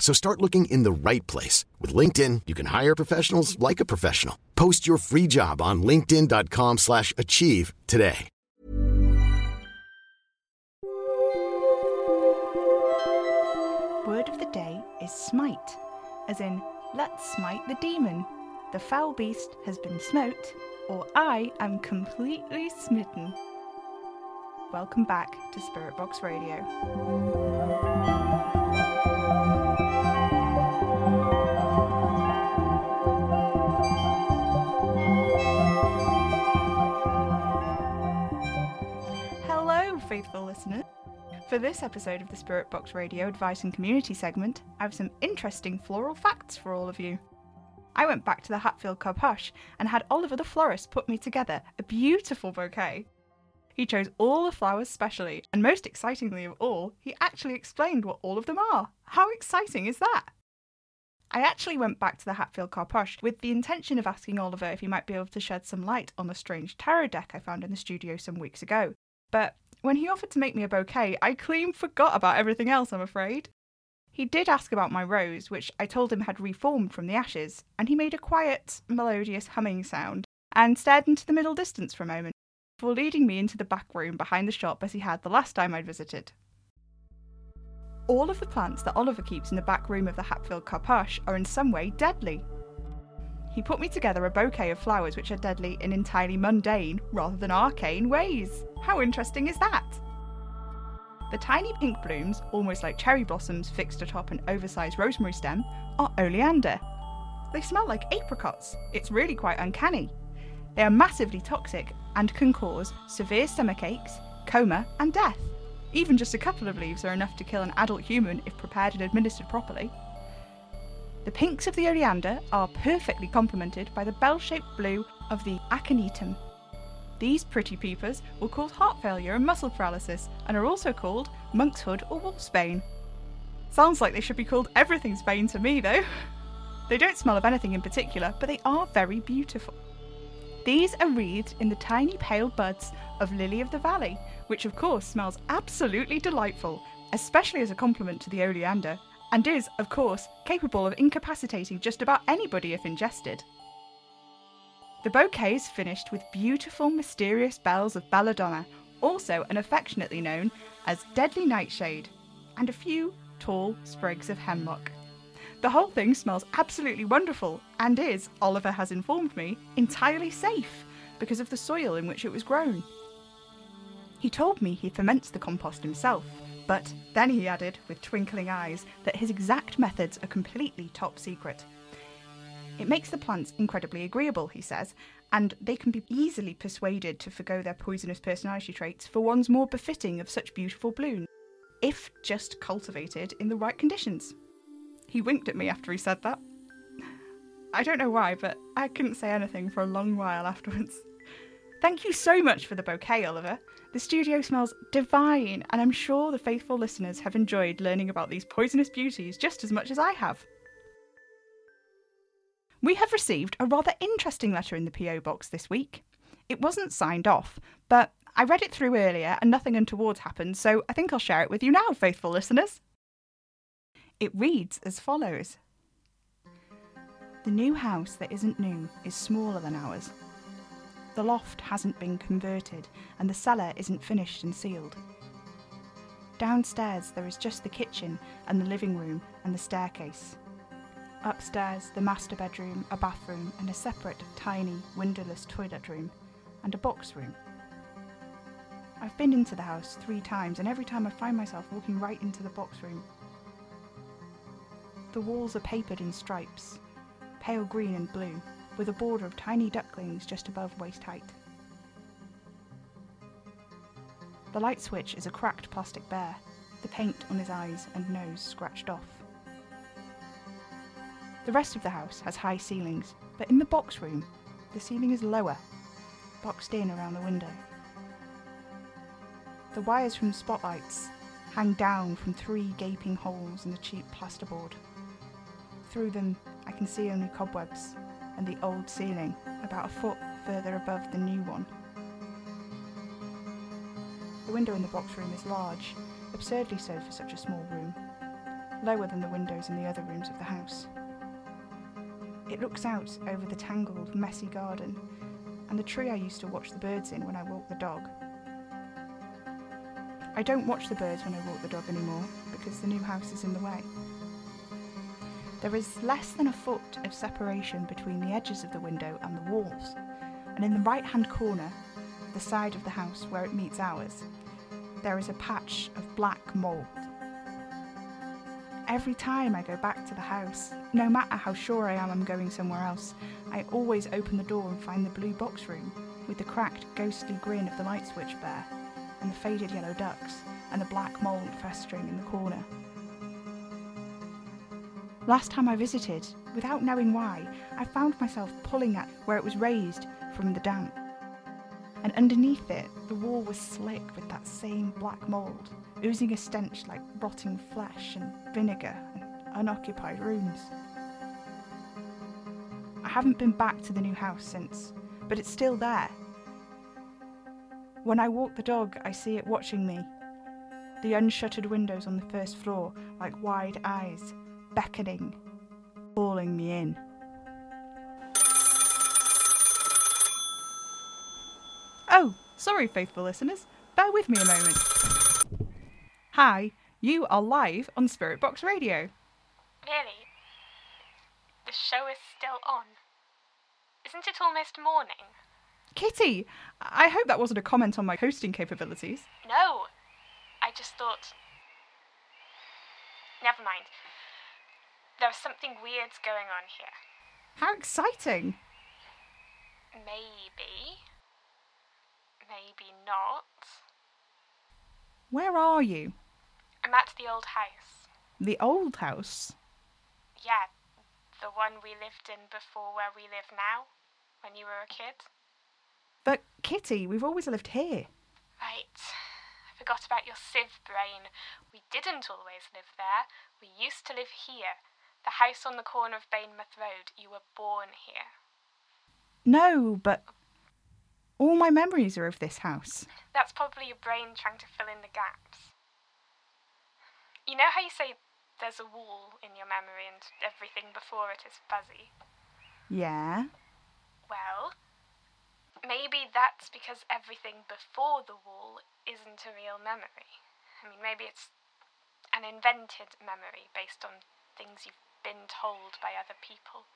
So start looking in the right place. With LinkedIn, you can hire professionals like a professional. Post your free job on linkedin.com slash achieve today. Word of the day is smite, as in, let's smite the demon. The foul beast has been smote, or I am completely smitten. Welcome back to Spirit Box Radio. Faithful listener. For this episode of the Spirit Box Radio Advice and Community segment, I have some interesting floral facts for all of you. I went back to the Hatfield Cub Hush and had Oliver the florist put me together a beautiful bouquet. He chose all the flowers specially, and most excitingly of all, he actually explained what all of them are. How exciting is that? I actually went back to the Hatfield Car Posh with the intention of asking Oliver if he might be able to shed some light on the strange tarot deck I found in the studio some weeks ago. But when he offered to make me a bouquet, I clean forgot about everything else, I'm afraid. He did ask about my rose, which I told him had reformed from the ashes, and he made a quiet, melodious humming sound and stared into the middle distance for a moment before leading me into the back room behind the shop as he had the last time I'd visited. All of the plants that Oliver keeps in the back room of the Hatfield Carpache are in some way deadly. He put me together a bouquet of flowers which are deadly in entirely mundane rather than arcane ways. How interesting is that? The tiny pink blooms, almost like cherry blossoms fixed atop an oversized rosemary stem, are oleander. They smell like apricots. It's really quite uncanny. They are massively toxic and can cause severe stomach aches, coma, and death. Even just a couple of leaves are enough to kill an adult human if prepared and administered properly. The pinks of the oleander are perfectly complemented by the bell shaped blue of the aconitum. These pretty peepers will cause heart failure and muscle paralysis and are also called monkshood or wolfsbane. Sounds like they should be called everything's bane to me though. They don't smell of anything in particular, but they are very beautiful. These are wreathed in the tiny pale buds of Lily of the Valley, which of course smells absolutely delightful, especially as a complement to the oleander, and is, of course, capable of incapacitating just about anybody if ingested. The bouquet is finished with beautiful, mysterious bells of belladonna, also and affectionately known as deadly nightshade, and a few tall sprigs of hemlock. The whole thing smells absolutely wonderful and is, Oliver has informed me, entirely safe because of the soil in which it was grown. He told me he ferments the compost himself, but then he added, with twinkling eyes, that his exact methods are completely top secret. It makes the plants incredibly agreeable, he says, and they can be easily persuaded to forgo their poisonous personality traits for ones more befitting of such beautiful bloom, if just cultivated in the right conditions. He winked at me after he said that. I don't know why, but I couldn't say anything for a long while afterwards. Thank you so much for the bouquet, Oliver. The studio smells divine, and I'm sure the faithful listeners have enjoyed learning about these poisonous beauties just as much as I have. We have received a rather interesting letter in the PO box this week. It wasn't signed off, but I read it through earlier and nothing untoward happened, so I think I'll share it with you now, faithful listeners. It reads as follows The new house that isn't new is smaller than ours. The loft hasn't been converted, and the cellar isn't finished and sealed. Downstairs, there is just the kitchen and the living room and the staircase. Upstairs, the master bedroom, a bathroom, and a separate, tiny, windowless toilet room, and a box room. I've been into the house three times, and every time I find myself walking right into the box room. The walls are papered in stripes, pale green and blue, with a border of tiny ducklings just above waist height. The light switch is a cracked plastic bear, the paint on his eyes and nose scratched off. The rest of the house has high ceilings, but in the box room, the ceiling is lower, boxed in around the window. The wires from spotlights hang down from three gaping holes in the cheap plasterboard. Through them, I can see only cobwebs and the old ceiling, about a foot further above the new one. The window in the box room is large, absurdly so for such a small room, lower than the windows in the other rooms of the house. It looks out over the tangled, messy garden and the tree I used to watch the birds in when I walked the dog. I don't watch the birds when I walk the dog anymore because the new house is in the way. There is less than a foot of separation between the edges of the window and the walls, and in the right hand corner, the side of the house where it meets ours, there is a patch of black mould. Every time I go back to the house, no matter how sure I am I'm going somewhere else, I always open the door and find the blue box room with the cracked, ghostly grin of the light switch bear, and the faded yellow ducks, and the black mould festering in the corner. Last time I visited, without knowing why, I found myself pulling at where it was raised from the damp. And underneath it, the wall was slick with that same black mould, oozing a stench like rotting flesh and vinegar and unoccupied rooms. I haven't been back to the new house since, but it's still there. When I walk the dog, I see it watching me. The unshuttered windows on the first floor, like wide eyes, beckoning, calling me in. Oh, sorry, faithful listeners. Bear with me a moment. Hi, you are live on Spirit Box Radio. Really? The show is still on. Isn't it almost morning? Kitty, I hope that wasn't a comment on my hosting capabilities. No. I just thought. Never mind. There's something weird's going on here. How exciting! Maybe. Maybe not. Where are you? I'm at the old house. The old house? Yeah, the one we lived in before where we live now, when you were a kid. But Kitty, we've always lived here. Right. I forgot about your sieve brain. We didn't always live there. We used to live here. The house on the corner of Bainmouth Road. You were born here. No, but all my memories are of this house. That's probably your brain trying to fill in the gaps. You know how you say there's a wall in your memory and everything before it is fuzzy? Yeah. Well, maybe that's because everything before the wall isn't a real memory. I mean, maybe it's an invented memory based on things you've been told by other people.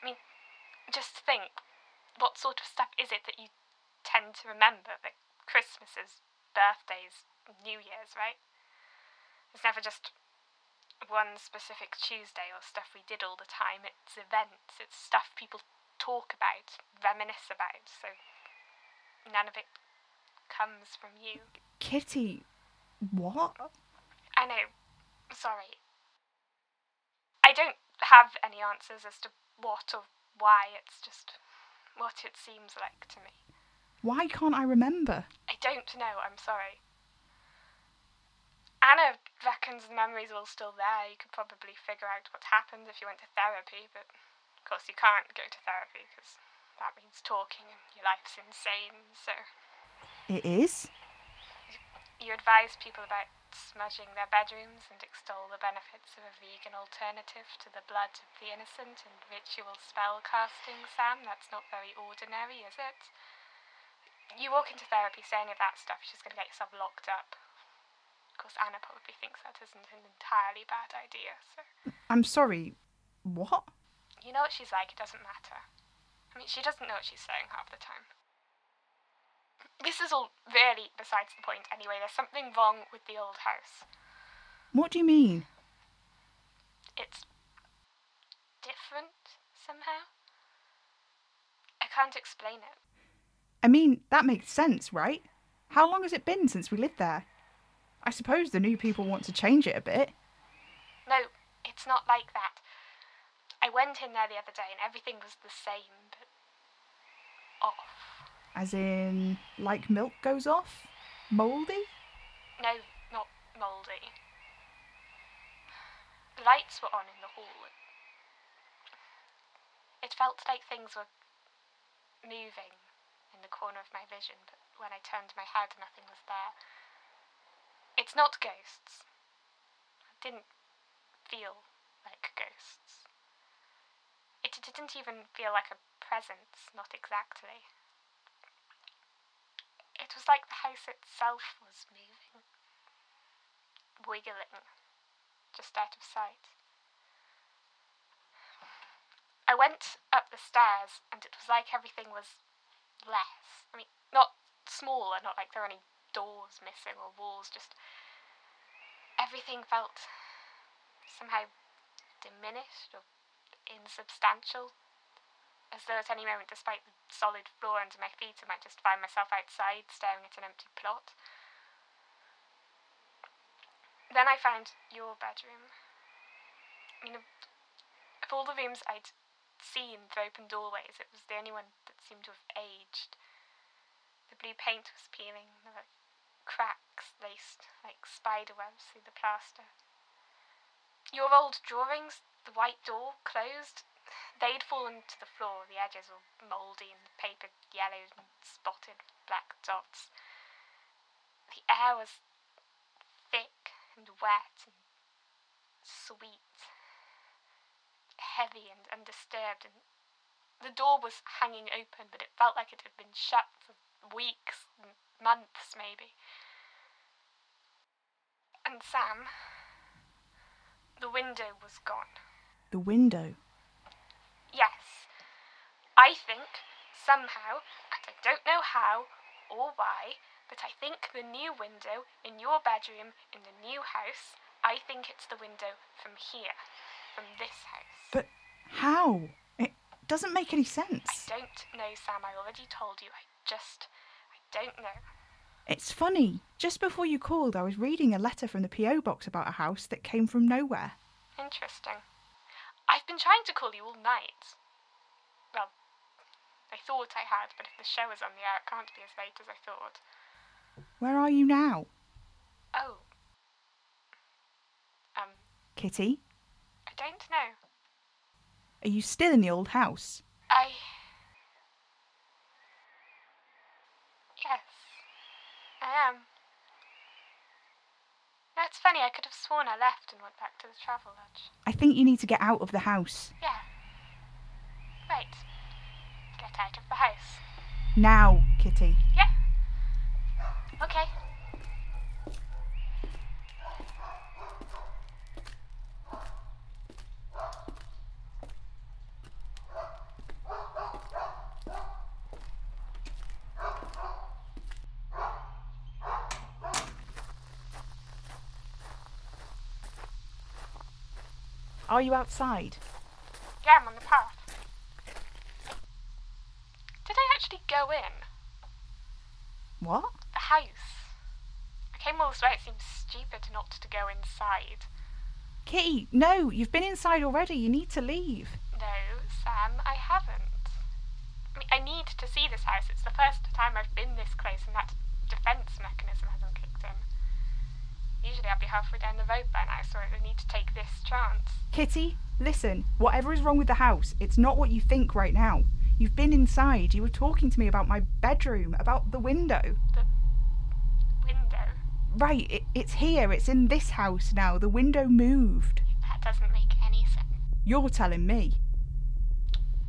I mean, just think what sort of stuff is it that you tend to remember? Like Christmases, birthdays, New Year's, right? It's never just one specific Tuesday or stuff we did all the time. It's events, it's stuff people talk about, reminisce about, so none of it comes from you. Kitty, what? I know. Sorry. I don't have any answers as to what or why, it's just what it seems like to me. Why can't I remember? I don't know, I'm sorry. Anna reckons the memory's all still there. You could probably figure out what happened if you went to therapy, but Of course, you can't go to therapy because that means talking and your life's insane, so It is? You advise people about smudging their bedrooms and extol the benefits of a vegan alternative to the blood of the innocent and ritual spell casting, Sam. That's not very ordinary, is it? You walk into therapy, saying of that stuff, you're just going to get yourself locked up. Of course, Anna probably thinks that isn't an entirely bad idea, so. I'm sorry. What? You know what she's like, it doesn't matter. I mean, she doesn't know what she's saying half the time. This is all really besides the point anyway. There's something wrong with the old house. What do you mean? It's different somehow. I can't explain it. I mean, that makes sense, right? How long has it been since we lived there? I suppose the new people want to change it a bit. No, it's not like that. I went in there the other day and everything was the same, but off. As in, like milk goes off? Mouldy? No, not mouldy. The lights were on in the hall. It felt like things were moving in the corner of my vision, but when I turned my head, nothing was there. It's not ghosts. It didn't feel like ghosts. It didn't even feel like a presence, not exactly. It was like the house itself was moving, wiggling, just out of sight. I went up the stairs and it was like everything was less. I mean, not smaller, not like there are any doors missing or walls, just everything felt somehow diminished or insubstantial. As though at any moment, despite the solid floor under my feet, I might just find myself outside staring at an empty plot. Then I found your bedroom. I mean, of, all the rooms I'd seen through open doorways, it was the only one that seemed to have aged. The blue paint was peeling, there were cracks laced like spider webs through the plaster. Your old drawings, the white door closed, they'd fallen to the floor, the edges were mouldy and the paper yellowed and spotted with black dots. The air was thick and wet and sweet, heavy and undisturbed, and the door was hanging open, but it felt like it had been shut for weeks, months maybe. And Sam, the window was gone. The window. I think somehow, and I don't know how or why, but I think the new window in your bedroom in the new house, I think it's the window from here, from this house. But how? It doesn't make any sense. I don't know, Sam. I already told you. I just, I don't know. It's funny. Just before you called, I was reading a letter from the P.O. box about a house that came from nowhere. Interesting. I've been trying to call you all night. Well, I thought I had, but if the show is on the air, it can't be as late as I thought. Where are you now, Oh. Um, Kitty? I don't know. Are you still in the old house? I. Yes, I am. That's funny, I could have sworn I left and went back to the travel lodge. I think you need to get out of the house. Yeah. Right. Get out of the house. Now, Kitty. Yeah. Okay. Are you outside? Yeah, I'm on the path. Did I actually go in? What? The house. I came all this way, it seems stupid not to go inside. Kitty, no, you've been inside already. You need to leave. No, Sam, I haven't. I mean, I need to see this house. It's the first time I've been this close and that defense mechanism hasn't kicked in. Usually I'd be halfway down the road by now, so I need to take this chance. Kitty, listen, whatever is wrong with the house, it's not what you think right now. You've been inside. You were talking to me about my bedroom, about the window. The window? Right, it, it's here. It's in this house now. The window moved. That doesn't make any sense. You're telling me.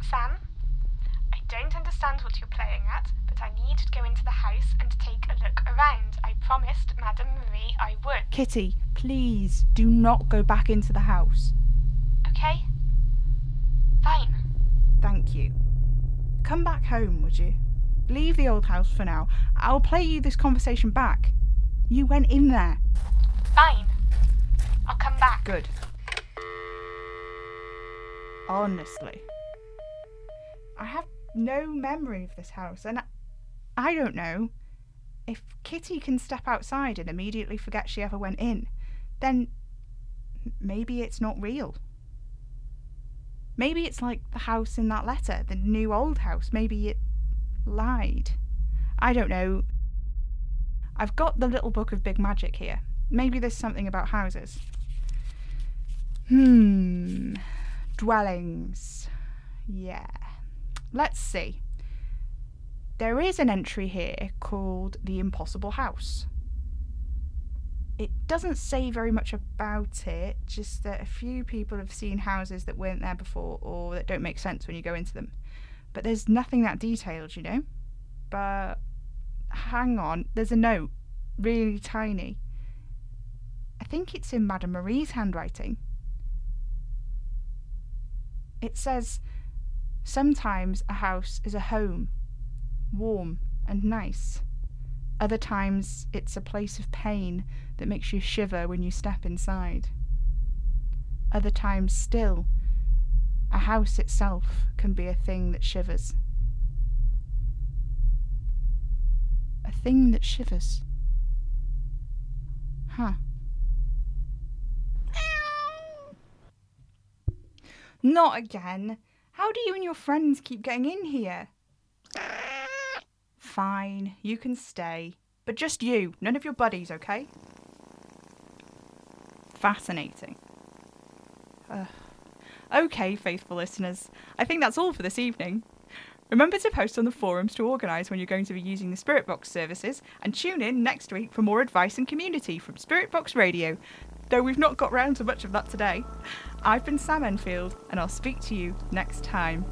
Sam, I don't understand what you're playing at, but I need to go into the house and take a look around. I promised Madame Marie I would. Kitty, please do not go back into the house. Okay? Fine. Thank you. Come back home, would you? Leave the old house for now. I'll play you this conversation back. You went in there. Fine. I'll come back. Good. Honestly. I have no memory of this house, and I, I don't know. If Kitty can step outside and immediately forget she ever went in, then maybe it's not real. Maybe it's like the house in that letter, the new old house. Maybe it lied. I don't know. I've got the little book of big magic here. Maybe there's something about houses. Hmm. Dwellings. Yeah. Let's see. There is an entry here called The Impossible House. It doesn't say very much about it, just that a few people have seen houses that weren't there before or that don't make sense when you go into them. But there's nothing that detailed, you know? But hang on, there's a note, really tiny. I think it's in Madame Marie's handwriting. It says, Sometimes a house is a home, warm and nice. Other times it's a place of pain that makes you shiver when you step inside. Other times still, a house itself can be a thing that shivers. A thing that shivers. Huh. Not again. How do you and your friends keep getting in here? Fine, you can stay. But just you, none of your buddies, okay? Fascinating. Ugh. Okay, faithful listeners, I think that's all for this evening. Remember to post on the forums to organise when you're going to be using the Spirit Box services, and tune in next week for more advice and community from Spirit Box Radio, though we've not got round to much of that today. I've been Sam Enfield, and I'll speak to you next time.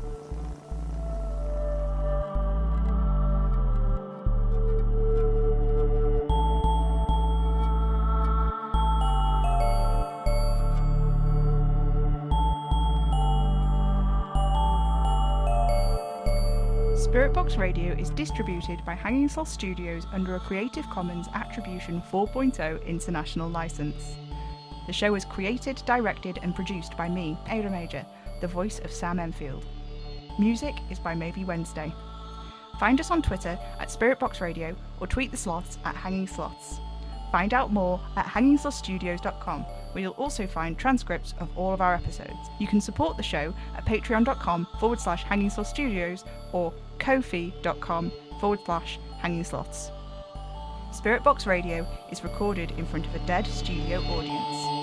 Spirit Box Radio is distributed by Hanging Sloth Studios under a Creative Commons Attribution 4.0 international license. The show is created, directed, and produced by me, Ada Major, the voice of Sam Enfield. Music is by Maybe Wednesday. Find us on Twitter at Spirit Box Radio or tweet the sloths at Hanging Sloths. Find out more at hangingslothstudios.com, where you'll also find transcripts of all of our episodes. You can support the show at patreon.com forward slash hanging studios or kofi.com forward slash hanging sloths. Spirit Box Radio is recorded in front of a dead studio audience.